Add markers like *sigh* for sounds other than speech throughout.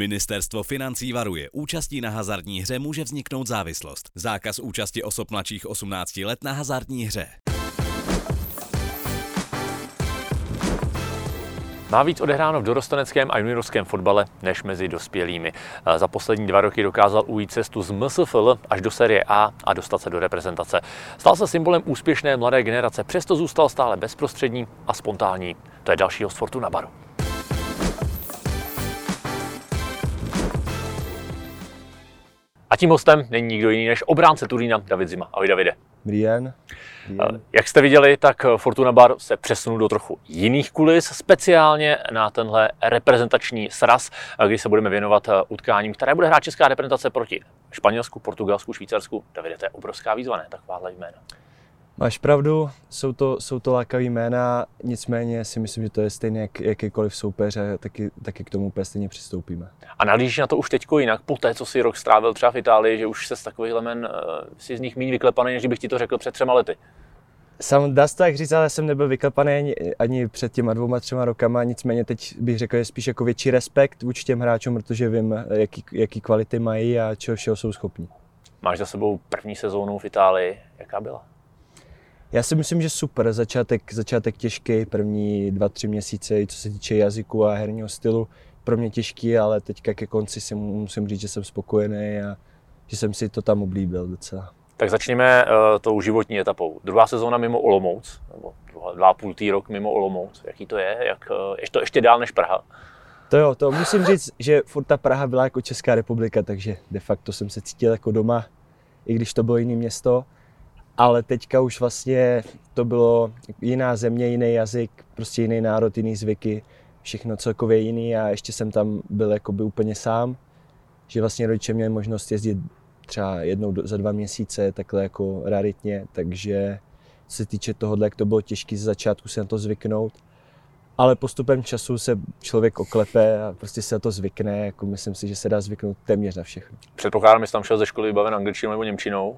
Ministerstvo financí varuje, účastí na hazardní hře může vzniknout závislost. Zákaz účasti osob mladších 18 let na hazardní hře. Má víc odehráno v dorosteneckém a juniorském fotbale než mezi dospělými. Za poslední dva roky dokázal ujít cestu z MSFL až do série A a dostat se do reprezentace. Stal se symbolem úspěšné mladé generace, přesto zůstal stále bezprostřední a spontánní. To je další host Fortuna Baru. A tím hostem není nikdo jiný než obránce Turína David Zima. Ahoj Davide. Dobrý den. Jak jste viděli, tak Fortuna Bar se přesunul do trochu jiných kulis, speciálně na tenhle reprezentační sraz, kdy se budeme věnovat utkáním, které bude hrát česká reprezentace proti Španělsku, Portugalsku, Švýcarsku. Davide, to je obrovská výzva, ne? Takováhle jména. Máš pravdu, jsou to, jsou to lákavé jména, nicméně si myslím, že to je stejně jak jakýkoliv soupeř a taky, taky k tomu úplně stejně přistoupíme. A nalížíš na to už teďko jinak, po té, co si rok strávil třeba v Itálii, že už se z takových men uh, si z nich méně vyklepaný, než bych ti to řekl před třema lety? Sam dá se tak říct, ale jsem nebyl vyklepaný ani, ani před těma dvouma, třema rokama, nicméně teď bych řekl, že spíš jako větší respekt vůči těm hráčům, protože vím, jaký, jaký kvality mají a čeho všeho jsou schopní. Máš za sebou první sezónu v Itálii, jaká byla? Já si myslím, že super. Začátek, začátek těžký, první dva, tři měsíce, co se týče jazyku a herního stylu, pro mě těžký, ale teďka ke konci si musím říct, že jsem spokojený a že jsem si to tam oblíbil docela. Tak začněme uh, tou životní etapou. Druhá sezóna mimo Olomouc, nebo dva půl rok mimo Olomouc. Jaký to je? Jak, uh, je to ještě dál než Praha? To jo, to musím říct, že furt ta Praha byla jako Česká republika, takže de facto jsem se cítil jako doma, i když to bylo jiné město ale teďka už vlastně to bylo jiná země, jiný jazyk, prostě jiný národ, jiný zvyky, všechno celkově jiný a ještě jsem tam byl jakoby úplně sám, že vlastně rodiče měli možnost jezdit třeba jednou za dva měsíce, takhle jako raritně, takže se týče tohohle, jak to bylo těžké z začátku se na to zvyknout, ale postupem času se člověk oklepe a prostě se na to zvykne, jako myslím si, že se dá zvyknout téměř na všechno. Předpokládám, že jsi tam šel ze školy vybaven angličtinou nebo němčinou?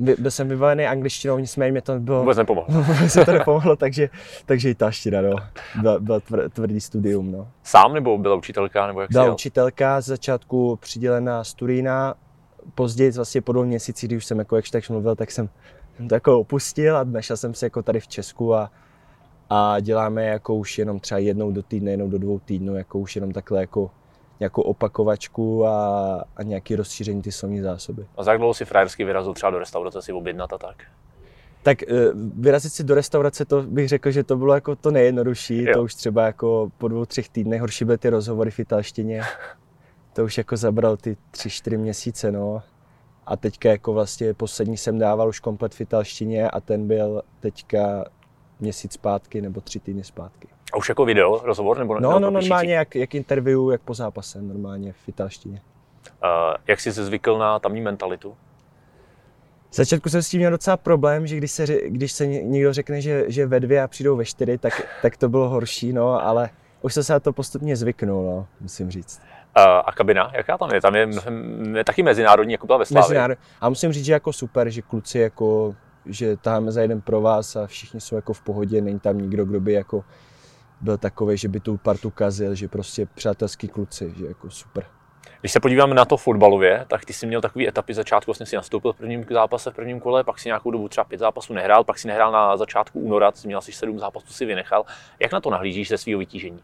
Byl jsem vybavený angličtinou, nicméně mě to bylo... Vůbec nepomohlo. *laughs* Vůbec to nepomohlo, takže, takže i ta ština, no. Byla, byla tvrdý studium, no. Sám nebo byla učitelka, nebo jak Byla učitelka, z začátku přidělená z Turína, později vlastně po dvou měsících, když už jsem jako jakž tak mluvil, tak jsem to jako opustil a našel jsem se jako tady v Česku a, a děláme jako už jenom třeba jednou do týdne, jednou do dvou týdnů, jako už jenom takhle jako nějakou opakovačku a, a nějaký rozšíření ty slovní zásoby. A za jak dlouho si frajersky vyrazil třeba do restaurace si objednat a tak? Tak eh, vyrazit si do restaurace, to bych řekl, že to bylo jako to nejjednodušší, jo. to už třeba jako po dvou, třech týdnech, horší byly ty rozhovory v italštině, *laughs* to už jako zabral ty tři, čtyři měsíce, no. A teďka jako vlastně poslední jsem dával už komplet v italštině a ten byl teďka měsíc zpátky nebo tři týdny zpátky. A už jako video, rozhovor? Nebo, no, no normálně jak, jak interview, jak po zápase, normálně v italštině. Uh, jak jsi se zvykl na tamní mentalitu? V začátku jsem s tím měl docela problém, že když se, když se někdo řekne, že, že ve dvě a přijdou ve čtyři, tak, tak to bylo horší, no, ale už jsem se na to postupně zvyknul, no, musím říct. Uh, a kabina, jaká tam je? Tam je, je taky mezinárodní, jako byla ve Slávě. Mezinárod... A musím říct, že jako super, že kluci jako, že taháme za jeden pro vás a všichni jsou jako v pohodě, není tam nikdo, kdo by jako byl takový, že by tu partu kazil, že prostě přátelský kluci, že jako super. Když se podíváme na to fotbalově, tak ty jsi měl takový etapy začátku, vlastně si nastoupil v prvním zápase v prvním kole, pak si nějakou dobu třeba pět zápasů nehrál, pak si nehrál na začátku února, měl asi sedm zápasů si vynechal. Jak na to nahlížíš ze svého vytížení?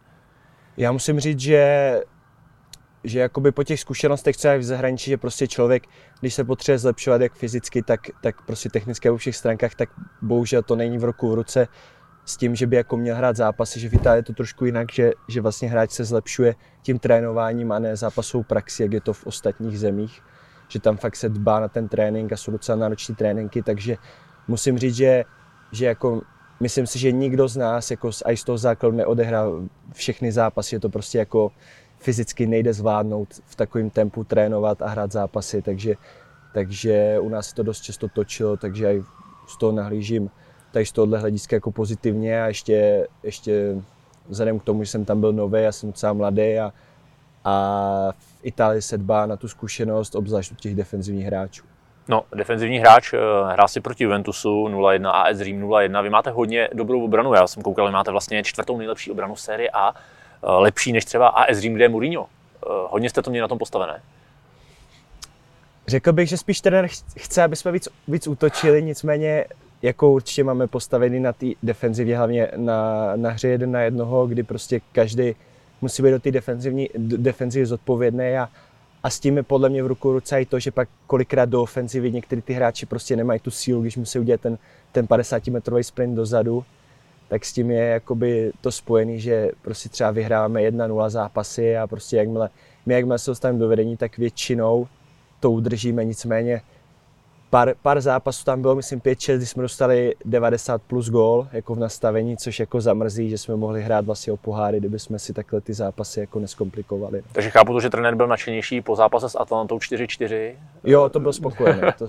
Já musím říct, že že jakoby po těch zkušenostech, je v zahraničí, že prostě člověk, když se potřebuje zlepšovat jak fyzicky, tak, tak prostě technické u všech stránkách, tak bohužel to není v roku v ruce s tím, že by jako měl hrát zápasy, že v Itálii je to trošku jinak, že, že vlastně hráč se zlepšuje tím trénováním a ne zápasovou praxi, jak je to v ostatních zemích, že tam fakt se dbá na ten trénink a jsou docela náročné tréninky, takže musím říct, že, že jako myslím si, že nikdo z nás jako z, z toho základu neodehrá všechny zápasy, je to prostě jako fyzicky nejde zvládnout v takovém tempu trénovat a hrát zápasy, takže, takže u nás se to dost často točilo, takže i z toho nahlížím tady z tohohle hlediska jako pozitivně a ještě, ještě vzhledem k tomu, že jsem tam byl nový, já jsem docela mladý a, a v Itálii se dbá na tu zkušenost, obzvlášť u těch defenzivních hráčů. No, defenzivní hráč eh, hrál si proti Juventusu 0-1, AS Řím 0-1. Vy máte hodně dobrou obranu, já jsem koukal, že máte vlastně čtvrtou nejlepší obranu série A, eh, lepší než třeba AS Řím, kde je Mourinho. hodně jste to měli na tom postavené. Řekl bych, že spíš trenér chce, aby jsme víc, víc útočili, nicméně jako určitě máme postavený na té defenzivě, hlavně na, na hře jeden na jednoho, kdy prostě každý musí být do té defenzivní, defenzivy zodpovědný a, a s tím je podle mě v ruku ruce i to, že pak kolikrát do ofenzivy některý ty hráči prostě nemají tu sílu, když musí udělat ten, ten 50 metrový sprint dozadu, tak s tím je jakoby to spojený, že prostě třeba vyhráváme 1-0 zápasy a prostě jakmile, my jakmile se dostaneme do vedení, tak většinou to udržíme, nicméně pár, pár zápasů tam bylo, myslím 5-6, kdy jsme dostali 90 plus gól jako v nastavení, což jako zamrzí, že jsme mohli hrát vlastně o poháry, kdyby jsme si takhle ty zápasy jako neskomplikovali. Takže chápu to, že trenér byl nadšenější po zápase s Atlantou 4-4? Jo, to byl spokojený. To,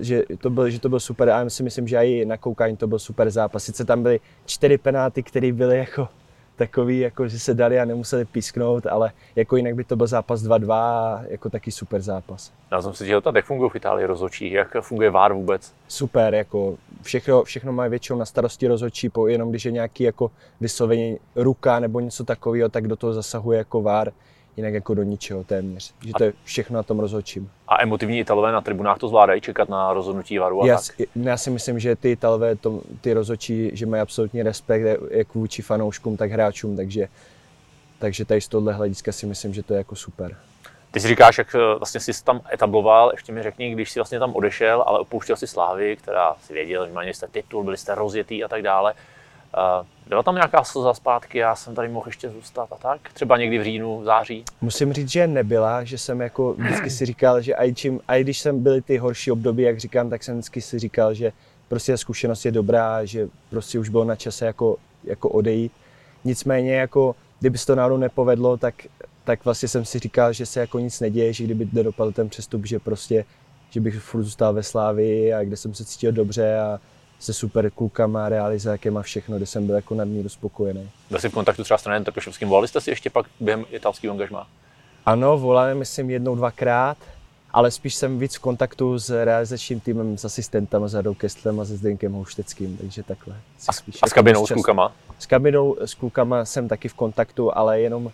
že to, byl, že to byl super a já si myslím, že i na koukání to byl super zápas. Sice tam byly čtyři penáty, které byly jako takový, jako že se dali a nemuseli písknout, ale jako jinak by to byl zápas 2-2 a jako taky super zápas. Já jsem si chtěl jak fungují v Itálii rozhodčí, jak funguje VAR vůbec? Super, jako všechno, všechno mají většinou na starosti rozhodčí, jenom když je nějaký jako vysloveně ruka nebo něco takového, tak do toho zasahuje jako VAR jinak jako do ničeho téměř. Že to je všechno na tom rozhodčím. A emotivní Italové na tribunách to zvládají čekat na rozhodnutí varu a já, tak? Já si myslím, že ty Italové, to, ty rozhodčí, že mají absolutní respekt jak vůči fanouškům, tak hráčům, takže, takže tady z tohle hlediska si myslím, že to je jako super. Ty si říkáš, jak eh, vlastně jsi tam etabloval, ještě mi řekni, když jsi vlastně tam odešel, ale opouštěl si Slávy, která si věděl, že měli jste titul, byli jste rozjetý a tak dále. Uh, byla tam nějaká slza zpátky, já jsem tady mohl ještě zůstat a tak? Třeba někdy v říjnu, v září? Musím říct, že nebyla, že jsem jako vždycky si říkal, že i, čím, i když jsem byly ty horší období, jak říkám, tak jsem vždycky si říkal, že prostě zkušenost je dobrá, že prostě už bylo na čase jako, jako odejít. Nicméně jako, kdyby se to náhodou nepovedlo, tak, tak vlastně jsem si říkal, že se jako nic neděje, že kdyby nedopadl ten přestup, že prostě, že bych furt zůstal ve Slávii a kde jsem se cítil dobře a, se super klukama, realizákem a všechno, kde jsem byl jako nadmíru spokojený. Byl jsi v kontaktu třeba s trenérem Trpišovským, volali jste si ještě pak během italského angažmá? Ano, volali myslím jednou, dvakrát, ale spíš jsem víc v kontaktu s realizačním týmem, s asistentem, s Radou Kestlem a se Zdenkem Houšteckým, takže takhle. A, spíš a s jako kabinou, s klukama? S kabinou, s klukama jsem taky v kontaktu, ale jenom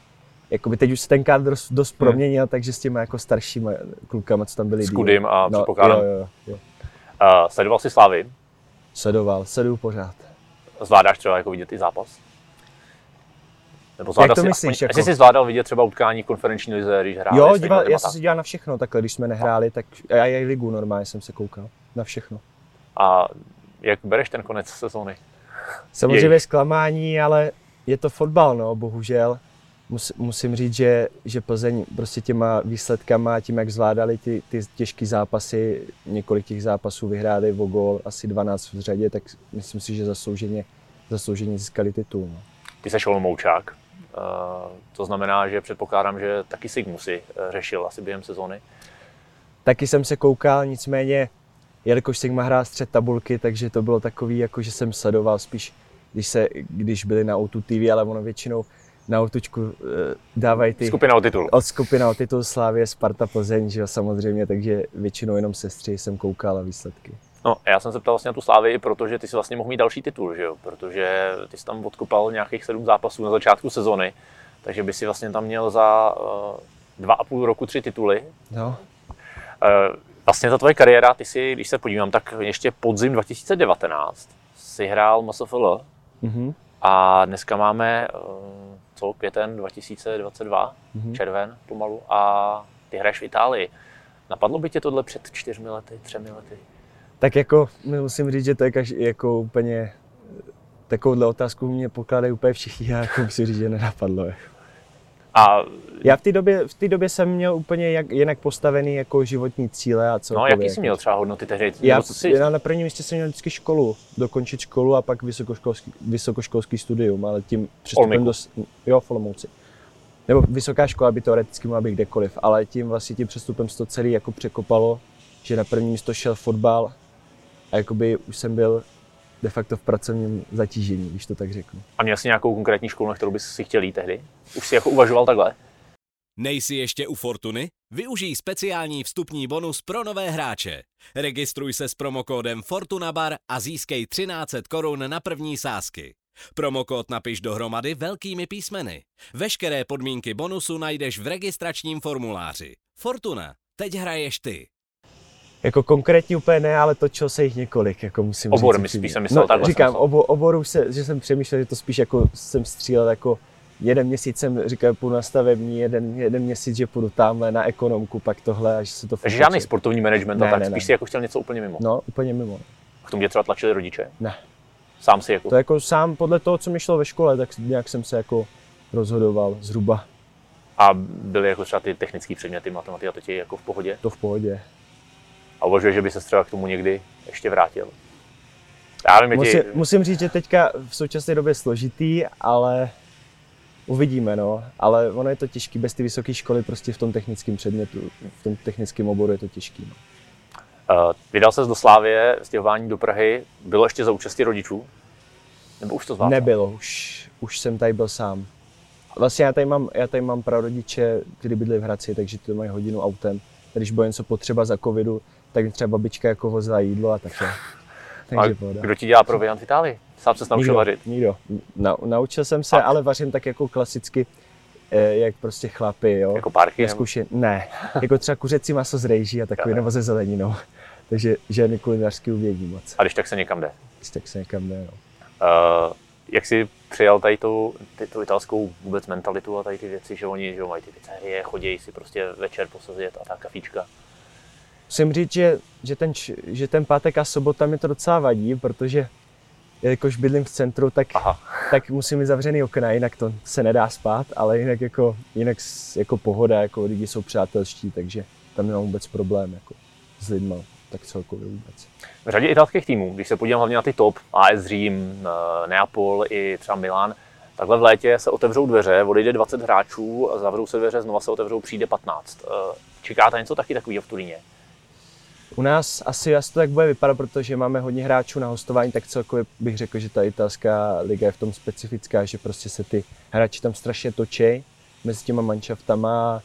Jakoby teď už se ten kádr dost, dost hmm. proměnil, hmm. takže s těma jako staršíma klukama, co tam byli. S Kudym a no, předpokládám. Jo, jo, jo. Uh, sledoval jsi Slávy? Sledoval, sleduju pořád. Zvládáš třeba jako vidět i zápas? Nebo Jak to si, myslíš? Jako... Jsi zvládal vidět třeba utkání konferenční lize, když hráli? Jo, díval, já jsem si dělal na všechno takhle, když jsme nehráli, tak já i ligu normálně jsem se koukal, na všechno. A jak bereš ten konec sezóny? Samozřejmě zklamání, ale je to fotbal, no, bohužel mus, musím říct, že, že Plzeň prostě těma výsledkama, tím, jak zvládali ty, ty těžké zápasy, několik těch zápasů vyhráli o gol, asi 12 v řadě, tak myslím si, že zaslouženě, zaslouženě získali titul. No. Ty jsi Olomoučák, uh, to znamená, že předpokládám, že taky Sigmu si eh, řešil asi během sezóny. Taky jsem se koukal, nicméně, jelikož Sigma hrál střed tabulky, takže to bylo takový, jako že jsem sledoval spíš, když, se, když byli na O2 TV, ale ono většinou na otučku eh, dávají ty... Skupina o titul. Od skupina o titul Slávě, Sparta, Plzeň, že jo, samozřejmě, takže většinou jenom sestři jsem koukal a výsledky. No, já jsem se ptal vlastně na tu Slávy, protože ty si vlastně mohl mít další titul, že jo? Protože ty jsi tam odkopal nějakých sedm zápasů na začátku sezony, takže by si vlastně tam měl za uh, dva a půl roku tři tituly. No. Uh, vlastně ta tvoje kariéra, ty si, když se podívám, tak ještě podzim 2019 si hrál MSFL mm-hmm. a dneska máme co, květen 2022, mm-hmm. červen pomalu, a ty hraješ v Itálii. Napadlo by tě tohle před čtyřmi lety, třemi lety? Tak jako musím říct, že to je každý, jako úplně takovouhle otázku mě pokládají úplně všichni a jako musím říct, že nenapadlo. Jako. A já v té době, v té době jsem měl úplně jak, jinak postavený jako životní cíle a co. No, jaký jsi měl třeba hodnoty tehdy? Já, jsi... já na prvním místě jsem měl vždycky školu, dokončit školu a pak vysokoškolský, vysokoškolský studium, ale tím přestupem do... Jo, v Olomouci. Nebo vysoká škola by teoreticky mohla být kdekoliv, ale tím vlastně tím přestupem se to celý jako překopalo, že na první místo šel fotbal a jakoby už jsem byl de facto v pracovním zatížení, když to tak řeknu. A měl jsi nějakou konkrétní školu, na kterou bys si chtěl jít tehdy? Už jsi jako uvažoval takhle? Nejsi ještě u Fortuny? Využij speciální vstupní bonus pro nové hráče. Registruj se s promokódem FortunaBar a získej 1300 korun na první sázky. Promokód napiš dohromady velkými písmeny. Veškeré podmínky bonusu najdeš v registračním formuláři. Fortuna, teď hraješ ty. Jako konkrétně úplně ne, ale točil se jich několik, jako musím Obor, říct. upřímně. spíš jsem myslel, no, takhle říkám, obo, oboru se, že jsem přemýšlel, že to spíš jako jsem střílel jako jeden měsíc jsem říkal, půjdu na stavební, jeden, jeden měsíc, že půjdu tamhle na ekonomku, pak tohle, až se to Takže žádný sportovní management, a Ne, tak ne, spíš ne. si jako chtěl něco úplně mimo. No, úplně mimo. K tomu tě třeba tlačili rodiče? Ne. Sám si jako. To jako sám podle toho, co mi šlo ve škole, tak nějak jsem se jako rozhodoval zhruba. A byly jako třeba ty technické předměty, matematika, to tě je jako v pohodě? To v pohodě. A uvažuješ, že by se třeba k tomu někdy ještě vrátil? Já vím, Musím, ti... musím říct, že teďka v současné době je složitý, ale uvidíme, no. Ale ono je to těžký, bez ty vysoké školy prostě v tom technickém předmětu, v tom technickém oboru je to těžký. No. Uh, vydal ses do Slávie, stěhování do Prahy. Bylo ještě za účasti rodičů? Nebo už to zvládl? Nebylo, už, už jsem tady byl sám. Vlastně já tady mám, já tady mám prarodiče, kteří bydli v Hradci, takže to mají hodinu autem. Když bylo něco potřeba za covidu, tak mi třeba babička jako vozila jídlo a takhle. Takže A pohoda. kdo ti dělá proviant v Itálii? Sám se naučil Nikdo, vařit. nikdo. Na, naučil jsem se, Fakt? ale vařím tak jako klasicky, eh, jak prostě chlapy, jo. Jako párky? nebo- Neskušen, ne, *laughs* jako třeba kuřecí maso z rejží a takový, Jo. nebo ze zeleninou. Takže žádný kulinářský uvědí moc. A když tak se někam jde. Tak se někam jde, no. Uh, jak jsi přijal tady tu, ty, tu italskou vůbec mentalitu a tady ty věci, že oni že mají ty pizzerie, chodí si prostě večer posazit a ta kafíčka. Musím říct, že, že, ten, že ten pátek a sobota mi to docela vadí, protože jelikož bydlím v centru, tak, Aha. tak musím mít zavřený okna, jinak to se nedá spát, ale jinak jako, jinak jako pohoda, jako lidi jsou přátelští, takže tam nemám vůbec problém jako s lidma, tak celkově vůbec. V řadě italských týmů, když se podívám hlavně na ty top, AS Řím, eh, Neapol i třeba Milan, takhle v létě se otevřou dveře, odejde 20 hráčů, a zavřou se dveře, znova se otevřou, přijde 15. Eh, Čekáte něco taky takového v Turíně? U nás asi asi to tak bude vypadat, protože máme hodně hráčů na hostování, tak celkově bych řekl, že ta italská liga je v tom specifická, že prostě se ty hráči tam strašně točí mezi těma manšaftama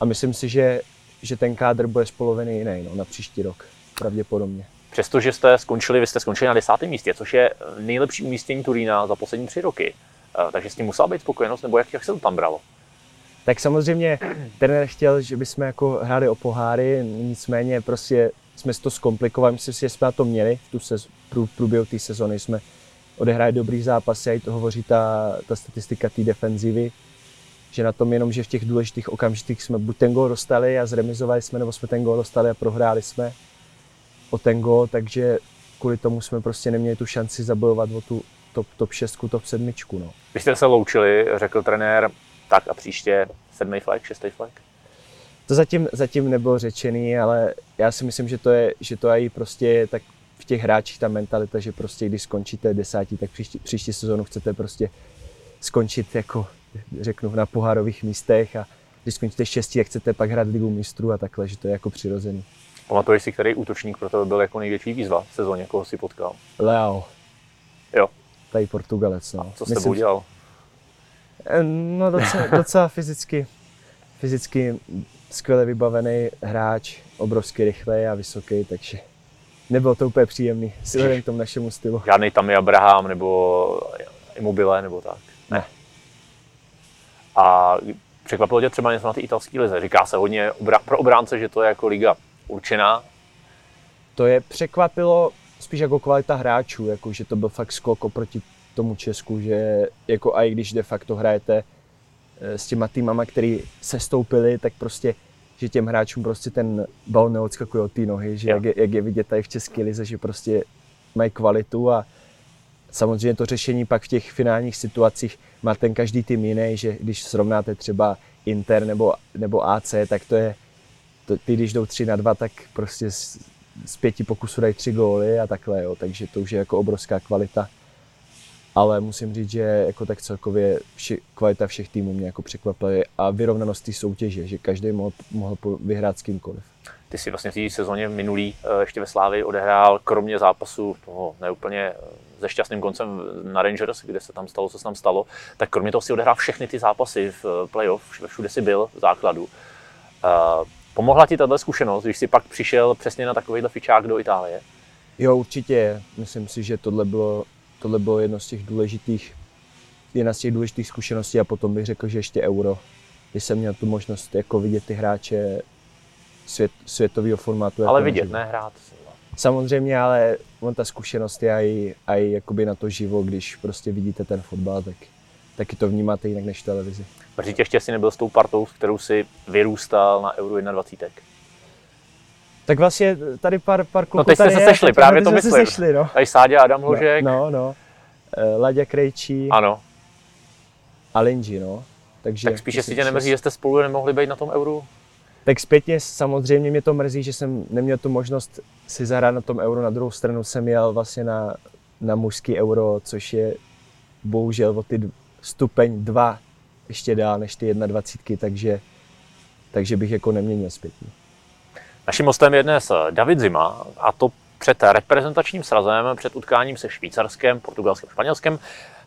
a myslím si, že, že ten kádr bude spolovený jiný no, na příští rok, pravděpodobně. Přestože jste skončili, vy jste skončili na desátém místě, což je nejlepší umístění Turína za poslední tři roky. Eh, Takže s tím musela být spokojenost, nebo jak, jak se to tam bralo? Tak samozřejmě *clears throat* trenér chtěl, že bychom jako hráli o poháry, nicméně prostě jsme si to zkomplikovali, myslím si, že jsme na to měli v tu sez, prů, průběhu té sezony, jsme odehráli dobrý zápasy, a i to hovoří ta, ta statistika té defenzivy, že na tom jenom, že v těch důležitých okamžitých jsme buď ten gól dostali a zremizovali jsme, nebo jsme ten gól dostali a prohráli jsme o ten gól, takže kvůli tomu jsme prostě neměli tu šanci zabojovat o tu top, top 6, top 7. No. Když jste se loučili, řekl trenér, tak a příště sedmý flag, šestý flag? To zatím, zatím nebylo řečený, ale já si myslím, že to je, že to je i prostě tak v těch hráčích ta mentalita, že prostě když skončíte desátí, tak příští, příští sezónu chcete prostě skončit jako, řeknu, na pohárových místech a když skončíte šestí, tak chcete pak hrát ligu mistrů a takhle, že to je jako přirozený. Pamatuješ si, který útočník pro tebe byl jako největší výzva v sezóně, koho si potkal? Leo. Jo. Tady Portugalec, no. Co s tebou dělal? Eh, No docela, *laughs* docela fyzicky, fyzicky skvěle vybavený hráč, obrovsky rychlej a vysoký, takže nebylo to úplně příjemný, si k tomu našemu stylu. Žádný tam je Abraham nebo Immobile nebo tak? Ne. A překvapilo tě třeba něco na té italské lize? Říká se hodně obra- pro obránce, že to je jako liga určená. To je překvapilo spíš jako kvalita hráčů, jako že to byl fakt skok oproti tomu Česku, že jako i když de facto hrajete eh, s těma týmama, který se stoupili, tak prostě že těm hráčům prostě ten balon neodskakuje od té nohy, že jak je, jak je vidět tady v české lize, že prostě mají kvalitu a samozřejmě to řešení pak v těch finálních situacích má ten každý tým jiný, že když srovnáte třeba Inter nebo, nebo AC, tak to je, ty když jdou 3 na 2, tak prostě z, z pěti pokusů dají tři góly a takhle, jo, takže to už je jako obrovská kvalita. Ale musím říct, že jako tak celkově vši, kvalita všech týmů mě jako překvapila a vyrovnanost té soutěže, že každý mohl, mohl vyhrát s kýmkoliv. Ty si vlastně v té sezóně minulý eh, ještě ve Slávii odehrál, kromě zápasu toho neúplně eh, se šťastným koncem na Rangers, kde se tam stalo, co se tam stalo, tak kromě toho si odehrál všechny ty zápasy v eh, playoff, vš- všude si byl v základu. Pomohla ti tato zkušenost, když jsi pak přišel přesně na takovýhle fičák do Itálie? Jo, určitě. Myslím si, že tohle bylo, tohle bylo jedno z těch důležitých, jedna z těch důležitých zkušeností a potom bych řekl, že ještě euro, kdy jsem měl tu možnost jako vidět ty hráče svět, světového formátu. Ale jako vidět, naživo. ne hrát. Samozřejmě, ale on ta zkušenost je i, i jakoby na to živo, když prostě vidíte ten fotbal, tak taky to vnímáte jinak než v televizi. Mrzí tě ještě si nebyl s tou partou, s kterou si vyrůstal na Euro 21. Tak vlastně tady pár, pár kluků teď jste se je, sešli, tak právě to jsme se myslím. sešli, no. Tady Sádě Adam Hložek. No, no. Eh, Laďa Krejčí Ano, a Linji, no. Takže tak spíš, to jestli si- tě nemrzí, že jste spolu nemohli být na tom Euru. Tak zpětně samozřejmě mě to mrzí, že jsem neměl tu možnost si zahrát na tom euro. Na druhou stranu jsem jel vlastně na, na mužský euro, což je bohužel o ty stupeň dva ještě dál než ty 21, takže, takže bych jako neměnil zpětně. Naším hostem je dnes David Zima a to před reprezentačním srazem, před utkáním se Švýcarskem, Portugalskem, Španělskem.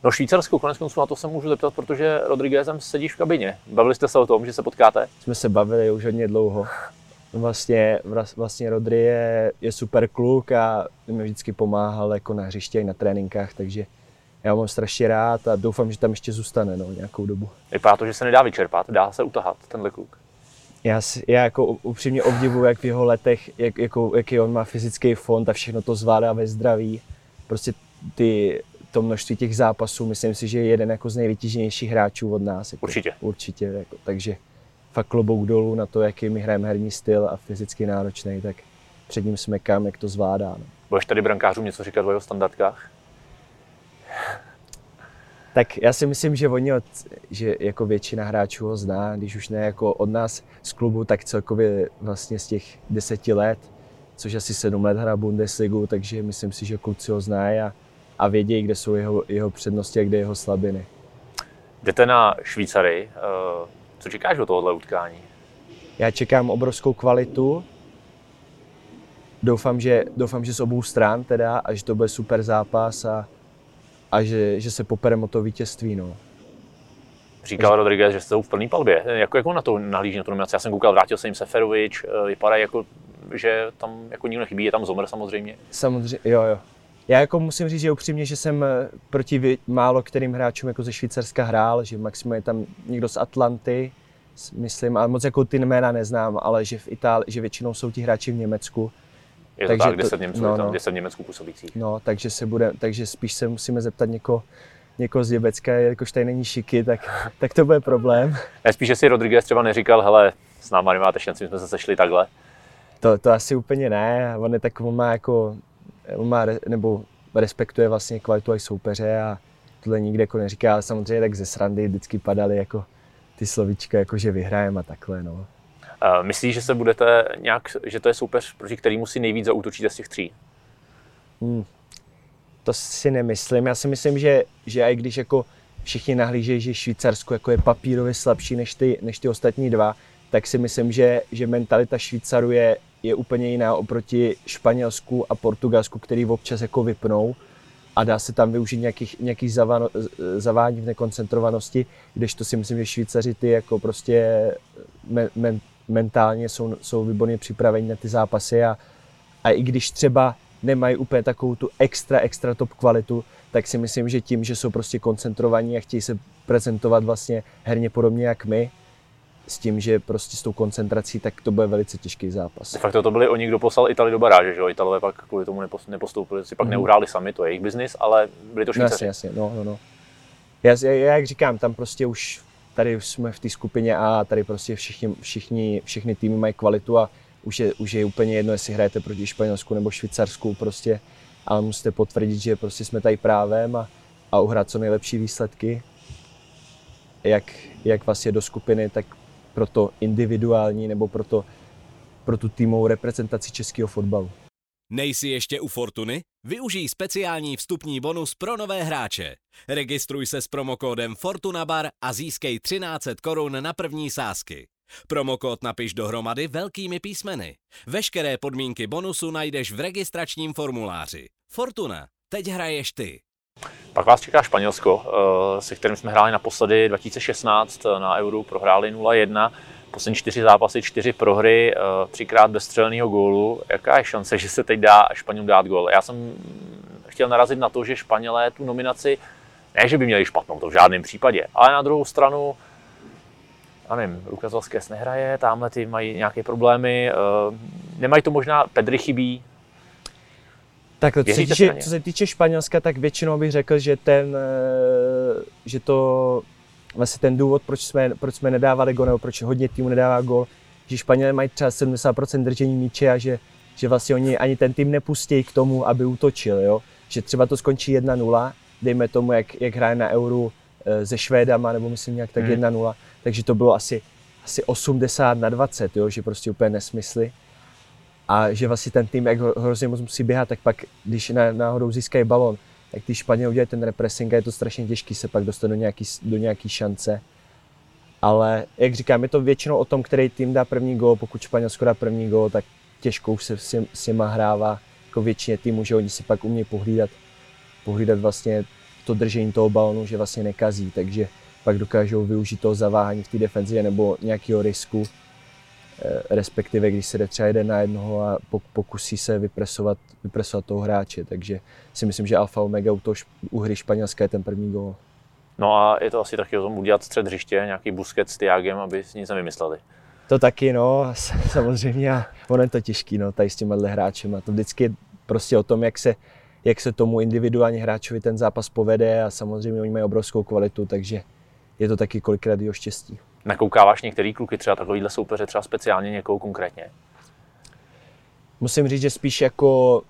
No Švýcarsko, konec konců na to se můžu zeptat, protože Rodriguezem sedíš v kabině. Bavili jste se o tom, že se potkáte? Jsme se bavili už hodně dlouho. Vlastně, vlastně Rodri je, je super kluk a mi vždycky pomáhal jako na hřišti i na tréninkách, takže já ho mám strašně rád a doufám, že tam ještě zůstane no, nějakou dobu. Vypadá to, že se nedá vyčerpat, dá se utahat tenhle kluk. Já, si- já jako upřímně obdivuju, jak v jeho letech, jak, jako, jaký on má fyzický fond a všechno to zvládá ve zdraví. Prostě ty, to množství těch zápasů, myslím si, že je jeden jako z nejvytíženějších hráčů od nás. Jako, Určitě. Určitě, jako, takže fakt klobouk dolů na to, jaký my hrajeme herní styl a fyzicky náročný, tak před ním smekám, jak to zvládá. No. Budeš tady brankářům něco říkat o jeho standardkách? Tak já si myslím, že oni, od, že jako většina hráčů ho zná, když už ne jako od nás z klubu, tak celkově vlastně z těch deseti let, což asi sedm let hra Bundesligu, takže myslím si, že kluci ho znají a, a vědějí, kde jsou jeho, jeho přednosti a kde jeho slabiny. Jdete na Švýcary. eh, Co čekáš od tohohle utkání? Já čekám obrovskou kvalitu, doufám, že, doufám, že z obou stran teda a že to bude super zápas a, a že, že se popereme o to vítězství. No. Říkal Rodriguez, že jste v plný palbě. Jako, jak on na to nahlíží na tu nominaci? Já jsem koukal, vrátil se jim Seferovič, eh, vypadá jako, že tam jako nikdo nechybí, je tam Zomr samozřejmě. Samozřejmě, jo, jo. Já jako musím říct, že upřímně, že jsem eh, proti málo kterým hráčům jako ze Švýcarska hrál, že maximálně je tam někdo z Atlanty, myslím, ale moc jako ty jména neznám, ale že v Itálii, že většinou jsou ti hráči v Německu. Je to Takže tak, to- 10 Němců, no, no. 10 v Německu působících. No, takže se bude, takže spíš se musíme zeptat někoho, někoho z Děbecka, jakož tady není šiky, tak, tak to bude problém. Ne, spíš, že si Rodriguez třeba neříkal, hele, s náma nemáte šanci, my jsme se sešli takhle. To, to asi úplně ne, on je tak, on má jako, on má, nebo respektuje vlastně kvalitu i soupeře a tohle nikde jako neříká, ale samozřejmě tak ze srandy vždycky padaly jako ty slovíčka, jako že vyhrajeme a takhle, no. Eh, Myslíš, že se budete nějak, že to je soupeř, proti kterému si nejvíc zautočíte z těch tří? Hmm. To si nemyslím. Já si myslím, že, že i když jako všichni nahlížejí, že Švýcarsko jako je papírově slabší než ty, než ty ostatní dva, tak si myslím, že, že mentalita Švýcarů je, je úplně jiná oproti Španělsku a Portugalsku, který občas jako vypnou a dá se tam využít nějakých, nějakých zavání v nekoncentrovanosti, kdežto si myslím, že Švýcaři ty jako prostě me, men, mentálně jsou, jsou výborně připraveni na ty zápasy a, a i když třeba nemají úplně takovou tu extra, extra top kvalitu, tak si myslím, že tím, že jsou prostě koncentrovaní a chtějí se prezentovat vlastně herně podobně jak my, s tím, že prostě s tou koncentrací, tak to bude velice těžký zápas. De facto to byli oni, kdo poslal Itali do baráže, že jo? Italové pak kvůli tomu nepos- nepostoupili, si pak Mhm. neuhráli sami, to je jejich biznis, ale byli to No, jasně, Švýcaři. jasně, no, no, no. Já, já, jak říkám, tam prostě už tady jsme v té skupině A, tady prostě všichni, všichni, všechny týmy mají kvalitu a už je, už je úplně jedno, jestli hrajete proti Španělsku nebo Švýcarsku prostě, ale musíte potvrdit, že prostě jsme tady právem a, a uhrát co nejlepší výsledky, jak, jak vlastně do skupiny, tak pro to individuální nebo pro, to, pro tu týmovou reprezentaci českého fotbalu. Nejsi ještě u Fortuny? Využij speciální vstupní bonus pro nové hráče. Registruj se s promokódem FortunaBar a získej 1300 korun na první sázky. Promokód napiš dohromady velkými písmeny. Veškeré podmínky bonusu najdeš v registračním formuláři. Fortuna. Teď hraješ ty. Pak vás čeká Španělsko, eh, se kterým jsme hráli naposledy 2016 na Euro, prohráli 0-1. Poslední čtyři zápasy, čtyři prohry, eh, třikrát bez střelného gólu. Jaká je šance, že se teď dá Španělům dát gól? Já jsem chtěl narazit na to, že Španělé tu nominaci, ne, že by měli špatnou, to v žádném případě, ale na druhou stranu, já nevím, Lukas Vazquez nehraje, tamhle ty mají nějaké problémy, nemají to možná, Pedri chybí, tak co se, týče, co se týče Španělska, tak většinou bych řekl, že ten, že to vlastně ten důvod, proč jsme, proč jsme nedávali gol, nebo proč hodně týmu nedává gol, že Španělé mají třeba 70% držení míče a že, že vlastně oni ani ten tým nepustí k tomu, aby útočil, jo? Že třeba to skončí 1-0, dejme tomu, jak, jak hraje na Euro e, se Švédama, nebo myslím nějak tak hmm. 1-0, takže to bylo asi, asi 80 na 20, jo? že prostě úplně nesmysly. A že vlastně ten tým, jak hrozně moc musí běhat, tak pak, když náhodou získají balon, tak ty Španělé udělají ten repressing a je to strašně těžký se pak dostat do nějaký, do nějaký šance. Ale jak říkám, je to většinou o tom, který tým dá první gol. Pokud Španělsko dá první gol, tak těžko už se s, těma hrává jako většině týmů, že oni si pak umějí pohlídat, pohlídat vlastně to držení toho balonu, že vlastně nekazí, takže pak dokážou využít toho zaváhání v té defenzivě nebo nějakého risku, respektive když se jde třeba jeden na jednoho a pokusí se vypresovat, vypresovat toho hráče, takže si myslím, že alfa omega u, toho, u hry Španělska je ten první gol. No a je to asi taky o tom udělat střed hřiště, nějaký busket s Tiagem, aby si nic nevymysleli. To taky, no, samozřejmě. A ono je to těžký, no, tady s těma hráčem. A to vždycky je prostě o tom, jak se, jak se tomu individuálně hráčovi ten zápas povede a samozřejmě oni mají obrovskou kvalitu, takže je to taky kolikrát jeho štěstí. Nakoukáváš některý kluky, třeba takovýhle soupeře, třeba speciálně někoho konkrétně? Musím říct, že spíš jako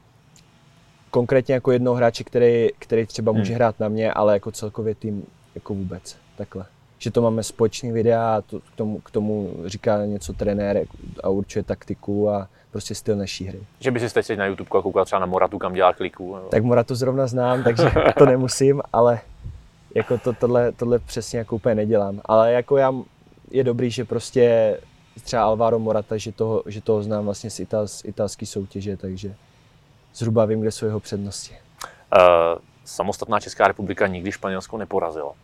konkrétně jako jednoho hráče, který, který třeba může hmm. hrát na mě, ale jako celkově tým jako vůbec, takhle. Že to máme společný videa a to, k, tomu, k tomu říká něco trenér a určuje taktiku a prostě styl naší hry. Že by si teď na YouTube koukal třeba na Moratu, kam dělá kliku? Nebo... Tak Moratu zrovna znám, takže *laughs* to nemusím, ale jako to, tohle, tohle přesně jako úplně nedělám. Ale jako já, je dobrý, že prostě třeba Alvaro Morata, že toho, že toho znám vlastně z, ital, z italské soutěže, takže zhruba vím, kde jsou jeho přednosti. Uh, samostatná Česká republika nikdy Španělsko neporazila. Uh,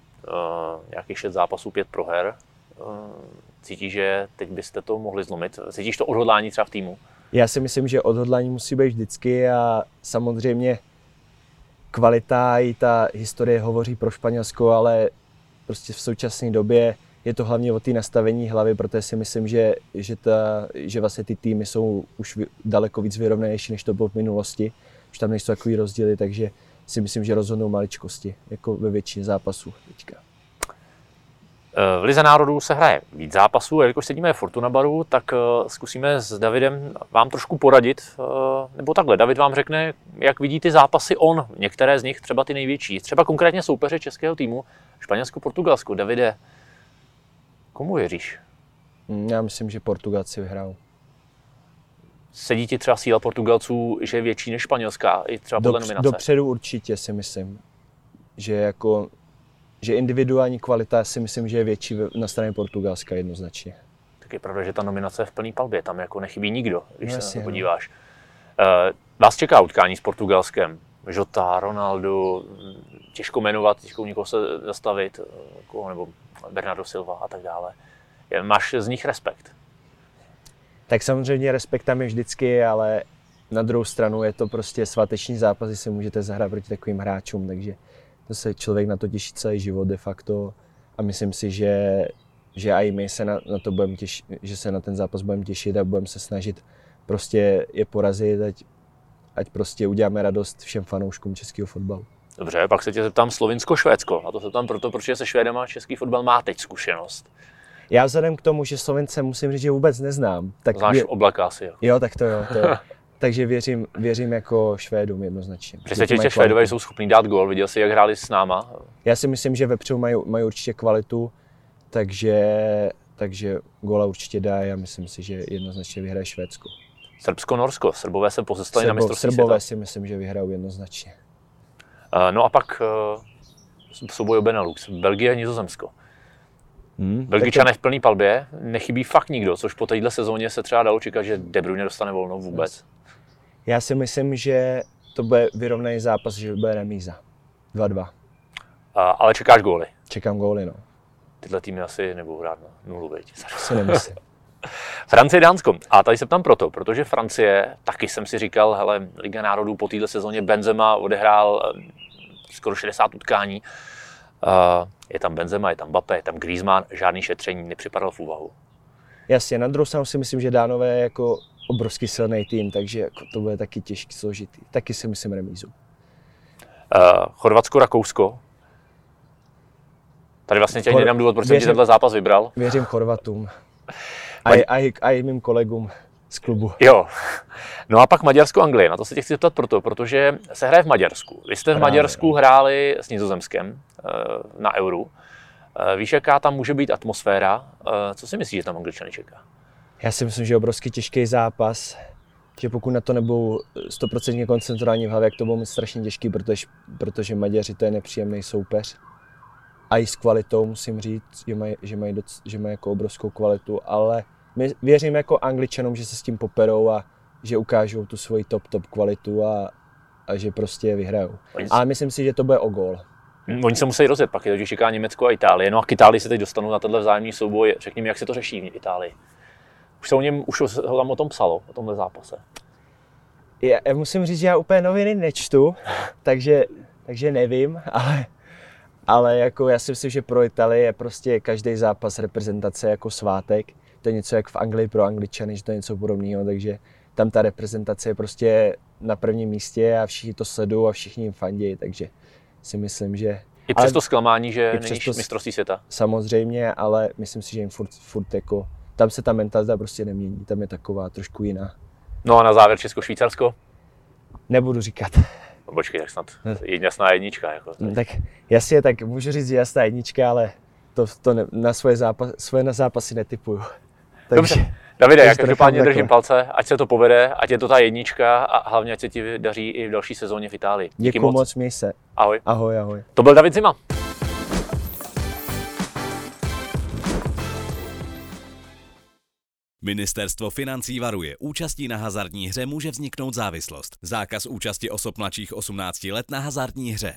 nějakých šest zápasů, pět proher. Uh, cítíš, že teď byste to mohli zlomit? Cítíš to odhodlání třeba v týmu? Já si myslím, že odhodlání musí být vždycky a samozřejmě kvalita i ta historie hovoří pro Španělsko, ale prostě v současné době je to hlavně o té nastavení hlavy, protože si myslím, že, že, ta, že vlastně ty týmy jsou už daleko víc vyrovnanější, než to bylo v minulosti. Už tam nejsou takový rozdíly, takže si myslím, že rozhodnou maličkosti, jako ve většině zápasů teďka. Eh, v Lize národů se hraje víc zápasů, a jelikož sedíme v Fortuna baru, tak eh, zkusíme s Davidem vám trošku poradit, eh, nebo takhle, David vám řekne, jak vidí ty zápasy on, některé z nich, třeba ty největší, třeba konkrétně soupeře českého týmu, Španělsko-Portugalsku. Davide, komu věříš? Hmm, já myslím, že Portugalci vyhrajou. Sedí ti třeba síla Portugalců, že je větší než španělská, i třeba podle nominace? Dopředu určitě si myslím, že jako že individuální kvalita si myslím, že je větší na straně Portugalska jednoznačně. Tak je pravda, že ta nominace je v plný palbě, tam jako nechybí nikdo, když no, se jasně, na to no. podíváš. No. Vás čeká utkání s Portugalskem. Žota, Ronaldo, těžko jmenovat, těžko někoho se zastavit, jako, nebo Bernardo Silva a tak dále. Máš z nich respekt? Tak samozřejmě respekt tam je vždycky, ale na druhou stranu je to prostě svateční zápas, kdy si můžete zahrát proti takovým hráčům, takže to se člověk na to těší celý život de facto a myslím si, že, že i my se na, na to budeme těšit, že se na ten zápas budeme těšit a budeme se snažit prostě je porazit, ať, ať prostě uděláme radost všem fanouškům českého fotbalu. Dobře, pak se tě zeptám Slovinsko-Švédsko. A to se tam proto, protože se Švédama český fotbal má teď zkušenost. Já vzhledem k tomu, že Slovince musím říct, že vůbec neznám. Tak Znáš vě... oblaka asi. Jo. jo, tak to jo. To jo. *laughs* Takže věřím, věřím jako Švédům jednoznačně. Přesvědčit, že Švédové jsou schopní dát gol. Viděl jsi, jak hráli s náma? Já si myslím, že vepředu mají, mají určitě kvalitu, takže, takže góla určitě dá. Já myslím si, že jednoznačně vyhraje Švédsko. Srbsko-Norsko. Srbové se pozestali Srbo, na mistrovství Srbové světa. si myslím, že vyhrajou jednoznačně. Uh, no a pak uh, souboj o Benelux. Belgie a Nizozemsko. Hmm, Belgičané to... v plný palbě, nechybí fakt nikdo, což po téhle sezóně se třeba dalo čekat, že De Bruyne dostane volnou vůbec. Já si myslím, že to bude vyrovnaný zápas, že bude remíza. 2-2. A, ale čekáš góly? Čekám góly, no. Tyhle týmy asi nebudou hrát na nulu, veď? Si nemyslím. Francie, Dánsko. A tady se ptám proto, protože Francie, taky jsem si říkal, hele, Liga národů po této sezóně Benzema odehrál eh, skoro 60 utkání. Uh, je tam Benzema, je tam Bape, je tam Griezmann, žádný šetření nepřipadal v úvahu. Jasně, na druhou stranu si myslím, že Dánové je jako obrovský silný tým, takže jako to bude taky těžký, složitý. Taky si myslím remízu. Uh, Chorvatsko, Rakousko. Tady vlastně tě Chor- nedám důvod, proč jsem ti tenhle zápas vybral. Věřím Chorvatům. *laughs* A, i- a, a i mým kolegům z klubu. Jo. No a pak Maďarsko, Anglie. Na to se tě chci zeptat proto, protože se hraje v Maďarsku. Vy jste v. Maďarsku hráli s Nizozemskem eh, na Euru. Eh, Víš, jaká tam může být atmosféra? Eh, Co si myslíš, že tam Angličany čeká? Já si myslím, že je obrovský těžký zápas, že pokud na to nebudou 100% koncentrovaní v hlavě, jak to budou mít strašně těžký, protože, protože Maďaři to je nepříjemný soupeř. A i s kvalitou musím říct, že mají, že mají, doc, že mají jako obrovskou kvalitu, ale my věřím jako angličanům, že se s tím poperou a že ukážou tu svoji top, top kvalitu a, a že prostě vyhrajou. Ale myslím si, že to bude o gól. Hm, oni se musí rozjet, pak je to, že čeká Německo a Itálie. No a k Itálii se teď dostanou na tenhle vzájemný souboj. Řekni mi, jak se to řeší v Itálii. Už se o něm, už se ho tam o tom psalo, o tomhle zápase. Já, já musím říct, že já úplně noviny nečtu, *laughs* takže, takže nevím, *laughs* ale, ale jako já si myslím, že pro Italii je prostě každý zápas reprezentace jako svátek. To je něco jak v Anglii pro Angličany, že to je něco podobného, takže tam ta reprezentace je prostě na prvním místě a všichni to sledují a všichni jim fandí, takže si myslím, že I Ale- přes to zklamání, že není mistrovství světa. samozřejmě, ale myslím si, že jim furt, furt jako, tam se ta mentalita prostě nemění, tam je taková trošku jiná. No a na závěr Česko-Švýcarsko. Nebudu říkat. No, počkej, tak snad jasná jednička. Jako. No, tak jasně, tak můžu říct, že jasná jednička, ale to, to ne, na svoje, zápas, svoje na zápasy netypuju. Dobře. Davide, takže já to každopádně držím takhle. palce, ať se to povede, ať je to ta jednička a hlavně ať se ti daří i v další sezóně v Itálii. Díky Děkuji moc, měj se. Ahoj. Ahoj, ahoj. To byl David Zima. Ministerstvo financí varuje, účastí na hazardní hře může vzniknout závislost. Zákaz účasti osob mladších 18 let na hazardní hře.